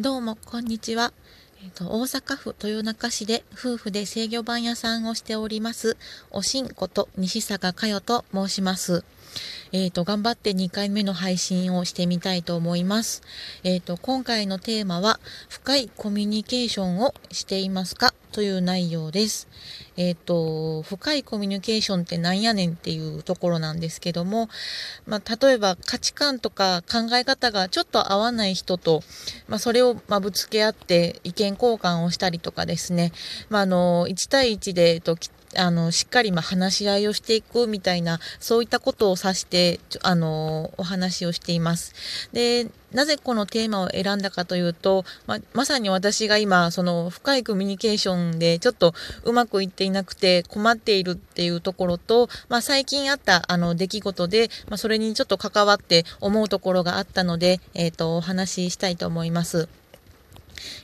どうも、こんにちは。えっ、と、大阪府豊中市で夫婦で制御盤屋さんをしております、おしんこと西坂佳代と申します。えっ、ー、と、頑張って2回目の配信をしてみたいと思います。えっ、ー、と、今回のテーマは、深いコミュニケーションをしていますかという内容です。えっ、ー、と、深いコミュニケーションってなんやねんっていうところなんですけども、まあ、例えば価値観とか考え方がちょっと合わない人と、まあ、それをまぶつけ合って意見交換をしたりとかですね、まあ、あの、1対1で、えっと、あのしっかりま話し合いをしていくみたいなそういったことを指してあのお話をしています。でなぜこのテーマを選んだかというと、ままさに私が今その深いコミュニケーションでちょっとうまくいっていなくて困っているっていうところと、まあ、最近あったあの出来事で、まあ、それにちょっと関わって思うところがあったので、えーとお話ししたいと思います。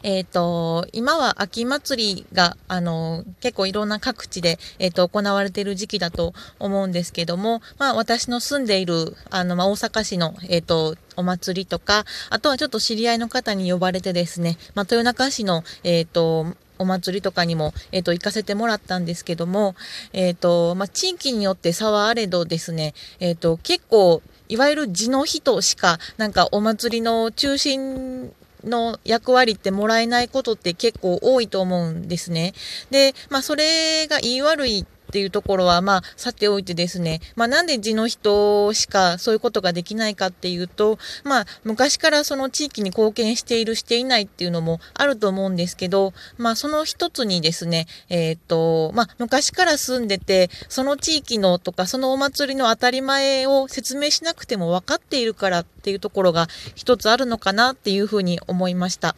えっ、ー、と、今は秋祭りが、あの、結構いろんな各地で、えっ、ー、と、行われている時期だと思うんですけども、まあ、私の住んでいる、あの、まあ、大阪市の、えっ、ー、と、お祭りとか、あとはちょっと知り合いの方に呼ばれてですね、まあ、豊中市の、えっ、と、お祭りとかにも、えっ、と、行かせてもらったんですけども、えっ、と、まあ、地域によって差はあれどですね、えっ、と、結構、いわゆる地の人しか、なんかお祭りの中心の役割ってもらえないことって結構多いと思うんですね。で、まあそれが言い悪いっていうところは、まあ、さておいてですね、まあ、なんで地の人しかそういうことができないかっていうと、まあ、昔からその地域に貢献している、していないっていうのもあると思うんですけど、まあ、その一つにですね、えっ、と、まあ、昔から住んでて、その地域のとか、そのお祭りの当たり前を説明しなくても分かっているからっていうところが一つあるのかなっていうふうに思いました。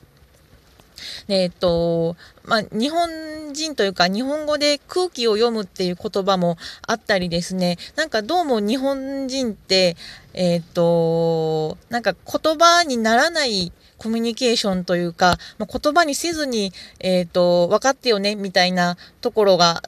えっ、と、まあ、日本人というか日本語で空気を読むっていう言葉もあったりですね、なんかどうも日本人って、えっ、と、なんか言葉にならないコミュニケーションというか、まあ、言葉にせずに、えっ、と、分かってよね、みたいなところが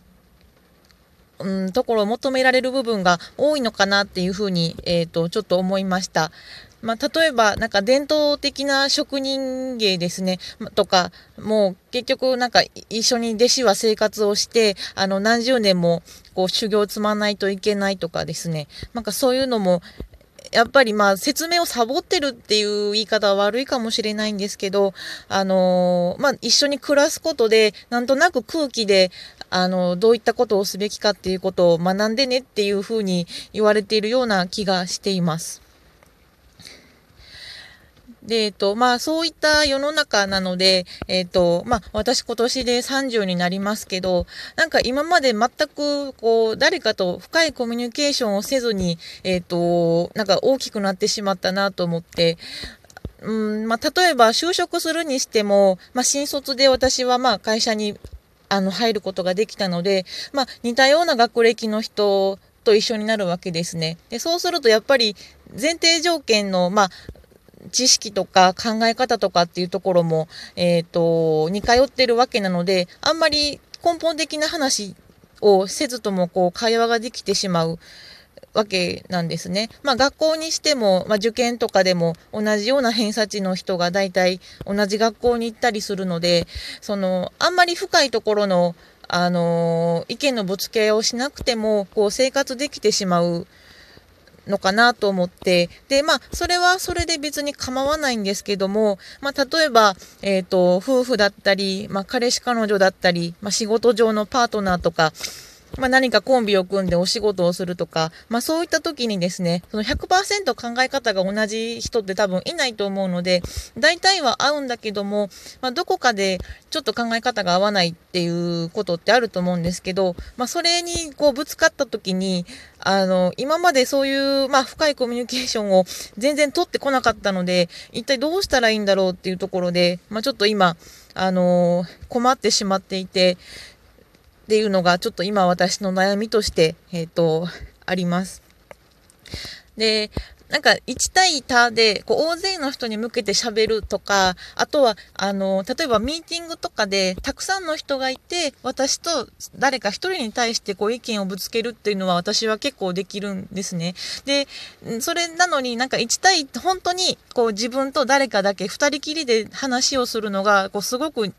うん、ところを求められる部分が多いのかなっていうふうに、えっ、と、ちょっと思いました。まあ、例えば、なんか伝統的な職人芸ですね、とか、もう結局なんか一緒に弟子は生活をして、あの何十年もこう修行を積まないといけないとかですね、なんかそういうのも、やっぱりまあ説明をサボってるっていう言い方は悪いかもしれないんですけど、あのー、まあ一緒に暮らすことで、なんとなく空気で、あの、どういったことをすべきかっていうことを学んでねっていうふうに言われているような気がしています。で、えっと、まあ、そういった世の中なので、えっと、まあ、私今年で30になりますけど、なんか今まで全く、こう、誰かと深いコミュニケーションをせずに、えっと、なんか大きくなってしまったなと思って、うんまあ、例えば就職するにしても、まあ、新卒で私はま会社にあの入ることができたので、まあ、似たような学歴の人と一緒になるわけですね。でそうするとやっぱり前提条件の、まあ、知識とか考え方とかっていうところも、えっ、ー、と、似通ってるわけなので、あんまり根本的な話をせずともこう会話ができてしまうわけなんですね。まあ学校にしても、まあ、受験とかでも同じような偏差値の人が大体同じ学校に行ったりするので、その、あんまり深いところの、あの意見のぶつけをしなくても、こう生活できてしまうのかなと思って、で、まあ、それはそれで別に構わないんですけども、まあ、例えば、えっ、ー、と、夫婦だったり、まあ、彼氏彼女だったり、まあ、仕事上のパートナーとか、まあ、何かコンビを組んでお仕事をするとか、まあ、そういった時にですね、その100%考え方が同じ人って多分いないと思うので、大体は合うんだけども、まあ、どこかでちょっと考え方が合わないっていうことってあると思うんですけど、まあ、それにこうぶつかった時に、あの、今までそういう、まあ、深いコミュニケーションを全然取ってこなかったので、一体どうしたらいいんだろうっていうところで、まあ、ちょっと今、あの困ってしまっていて、っていうのがちょっと今私の悩みとして、えっ、ー、と、あります。で、なんか1対他でこう大勢の人に向けて喋るとか、あとは、あの、例えばミーティングとかでたくさんの人がいて、私と誰か1人に対してこう意見をぶつけるっていうのは私は結構できるんですね。で、それなのになんか1対、本当にこう自分と誰かだけ2人きりで話をするのが、こうすごく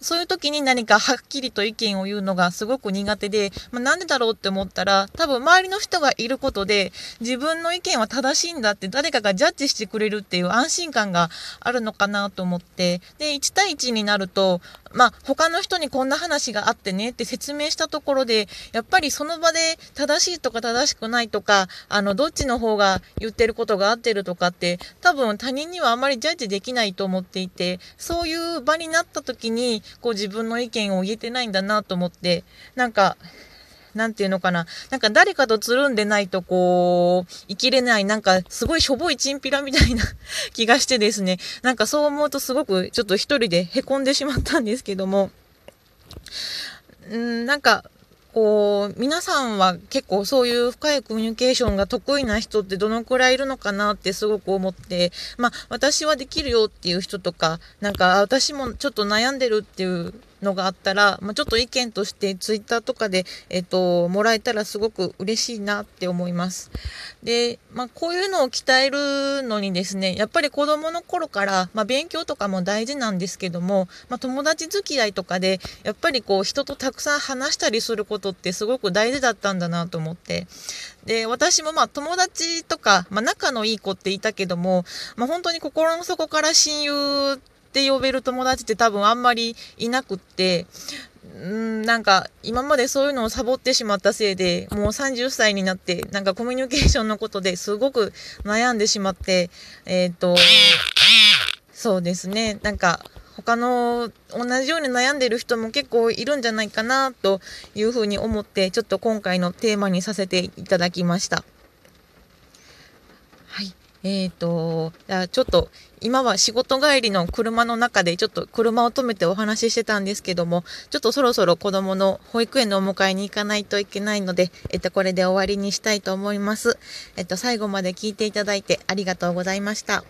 そういう時に何かはっきりと意見を言うのがすごく苦手で、まあ、なんでだろうって思ったら、多分周りの人がいることで、自分の意見は正しいんだって誰かがジャッジしてくれるっていう安心感があるのかなと思って、で、1対1になると、まあ、他の人にこんな話があってねって説明したところで、やっぱりその場で正しいとか正しくないとか、あの、どっちの方が言ってることが合ってるとかって、多分他人にはあまりジャッジできないと思っていて、そういう場になった時に、こう自分の意見を言えてないんだなと思って、なんか、なんていうのかな。なんか誰かとつるんでないとこう、生きれない、なんかすごいしょぼいチンピラみたいな 気がしてですね。なんかそう思うとすごくちょっと一人でへこんでしまったんですけども。うんなんか、こう、皆さんは結構そういう深いコミュニケーションが得意な人ってどのくらいいるのかなってすごく思って、まあ私はできるよっていう人とか、なんか私もちょっと悩んでるっていうのがあったら、まあ、ちょっと意見としてツイッターとかで、えっ、と、もらえたらすごく嬉しいなって思います。で、まあ、こういうのを鍛えるのにですね、やっぱり子供の頃から、まあ、勉強とかも大事なんですけども、まあ、友達付き合いとかで、やっぱりこう、人とたくさん話したりすることってすごく大事だったんだなと思って。で、私もまあ友達とか、まあ、仲のいい子っていたけども、まあ、本当に心の底から親友って呼べる友達って多分あんまりいなくって、んなんか今までそういうのをサボってしまったせいでもう30歳になってなんかコミュニケーションのことですごく悩んでしまってえっ、ー、とそうですねなんか他の同じように悩んでる人も結構いるんじゃないかなというふうに思ってちょっと今回のテーマにさせていただきました。はいえーと、ちょっと今は仕事帰りの車の中でちょっと車を止めてお話ししてたんですけども、ちょっとそろそろ子供の保育園のお迎えに行かないといけないので、えっと、これで終わりにしたいと思います。えっと、最後まで聞いていただいてありがとうございました。